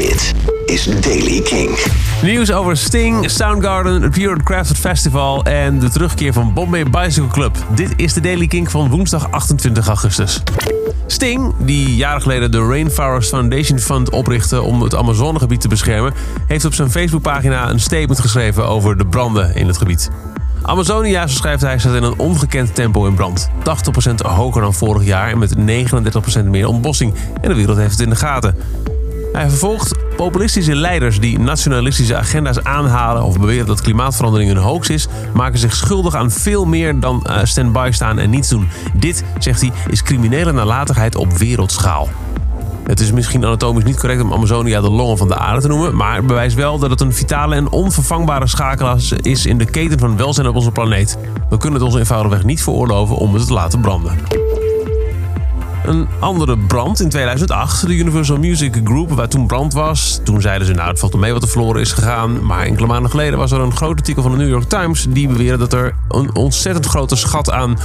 Dit is Daily King. Nieuws over Sting, Soundgarden, het Pure Crafted Festival en de terugkeer van Bombay Bicycle Club. Dit is de Daily King van woensdag 28 augustus. Sting, die jaren geleden de Rainforest Foundation Fund oprichtte om het Amazonegebied te beschermen, heeft op zijn Facebookpagina een statement geschreven over de branden in het gebied. Amazonia, zo schrijft hij, staat in een ongekend tempo in brand. 80% hoger dan vorig jaar en met 39% meer ontbossing. En de wereld heeft het in de gaten. Hij vervolgt populistische leiders die nationalistische agenda's aanhalen of beweren dat klimaatverandering een hoax is, maken zich schuldig aan veel meer dan uh, stand-by staan en niets doen. Dit, zegt hij, is criminele nalatigheid op wereldschaal. Het is misschien anatomisch niet correct om Amazonia de longen van de aarde te noemen, maar bewijst wel dat het een vitale en onvervangbare schakelaar is in de keten van welzijn op onze planeet. We kunnen het ons eenvoudigweg niet veroorloven om het te laten branden. Een andere brand in 2008, de Universal Music Group, waar toen brand was. Toen zeiden ze, nou het valt mee wat er verloren is gegaan. Maar enkele maanden geleden was er een groot artikel van de New York Times... die beweerde dat er een ontzettend grote schat aan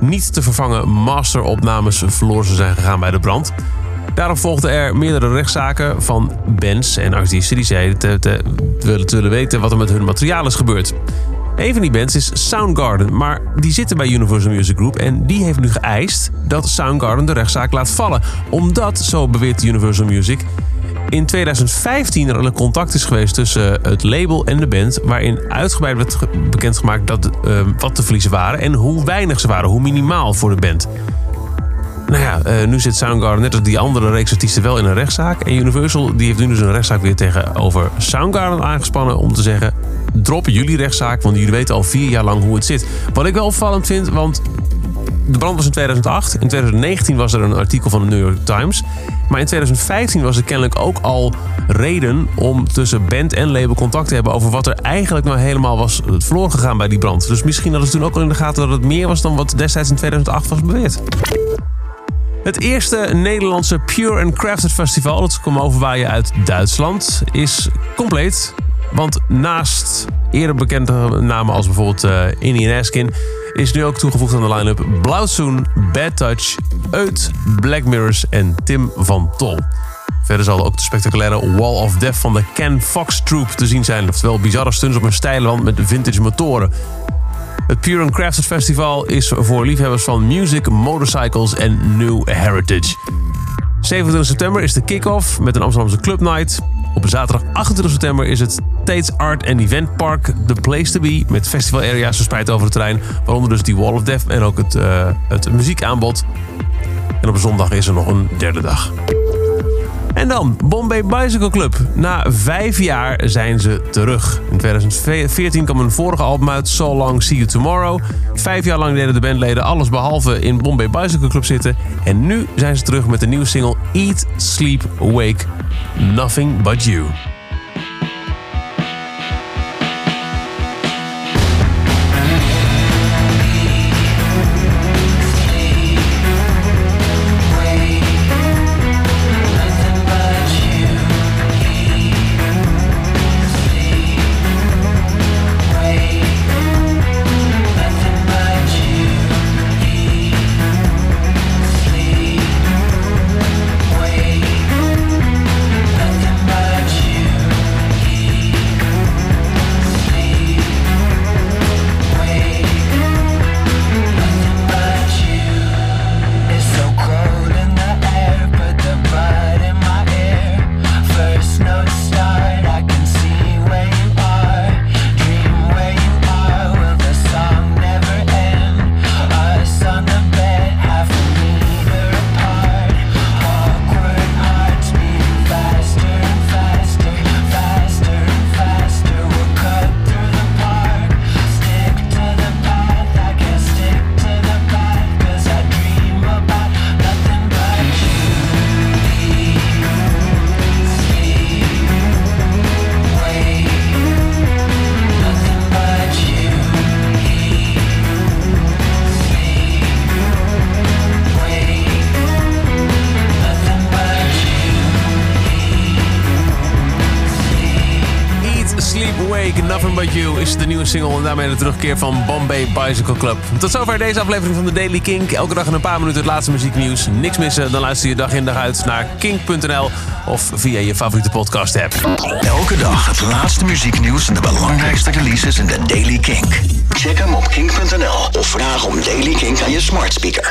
niet te vervangen masteropnames verloren zijn gegaan bij de brand. Daarop volgden er meerdere rechtszaken van bands en artiesten die zeiden te, te, te, willen weten wat er met hun materiaal is gebeurd. Een van die bands is Soundgarden, maar die zitten bij Universal Music Group en die heeft nu geëist dat Soundgarden de rechtszaak laat vallen. Omdat, zo beweert Universal Music, in 2015 er een contact is geweest tussen het label en de band, waarin uitgebreid werd bekendgemaakt dat, uh, wat de verliezen waren en hoe weinig ze waren, hoe minimaal voor de band. Nou ja, uh, nu zit Soundgarden net als die andere reeks artiesten wel in een rechtszaak. En Universal die heeft nu dus een rechtszaak weer tegenover Soundgarden aangespannen om te zeggen... drop jullie rechtszaak, want jullie weten al vier jaar lang hoe het zit. Wat ik wel opvallend vind, want de brand was in 2008. In 2019 was er een artikel van de New York Times. Maar in 2015 was er kennelijk ook al reden om tussen band en label contact te hebben over wat er eigenlijk nou helemaal was verloren gegaan bij die brand. Dus misschien hadden ze toen ook al in de gaten dat het meer was dan wat destijds in 2008 was beweerd. Het eerste Nederlandse Pure and Crafted Festival, dat komt overwaaien uit Duitsland, is compleet. Want naast eerder bekende namen als bijvoorbeeld uh, Indian Askin... is nu ook toegevoegd aan de line-up Blauwzoen, Bad Touch, Eut, Black Mirrors en Tim van Tol. Verder zal ook de spectaculaire Wall of Death van de Ken Fox Troop te zien zijn. Oftewel bizarre stunts op een steile wand met vintage motoren. Het Pure and Crafted Festival is voor liefhebbers van music, motorcycles en new heritage. 27 september is de kick-off met een Amsterdamse Club Night. Op zaterdag 28 september is het Tates Art and Event Park The Place to Be... met festival areas verspreid over het terrein. Waaronder dus die Wall of Death en ook het, uh, het muziekaanbod. En op zondag is er nog een derde dag. En dan Bombay Bicycle Club. Na vijf jaar zijn ze terug. In 2014 kwam hun vorige album uit, So Long See You Tomorrow. Vijf jaar lang deden de bandleden alles behalve in Bombay Bicycle Club zitten. En nu zijn ze terug met de nieuwe single Eat, Sleep, Wake, Nothing But You. Nothing But You is de nieuwe single en daarmee de terugkeer van Bombay Bicycle Club. Tot zover deze aflevering van de Daily Kink. Elke dag in een paar minuten het laatste muzieknieuws. Niks missen, dan luister je dag in dag uit naar kink.nl of via je favoriete podcast app. Elke dag het laatste muzieknieuws en de belangrijkste releases in de Daily Kink. Check hem op kink.nl of vraag om Daily Kink aan je smart speaker.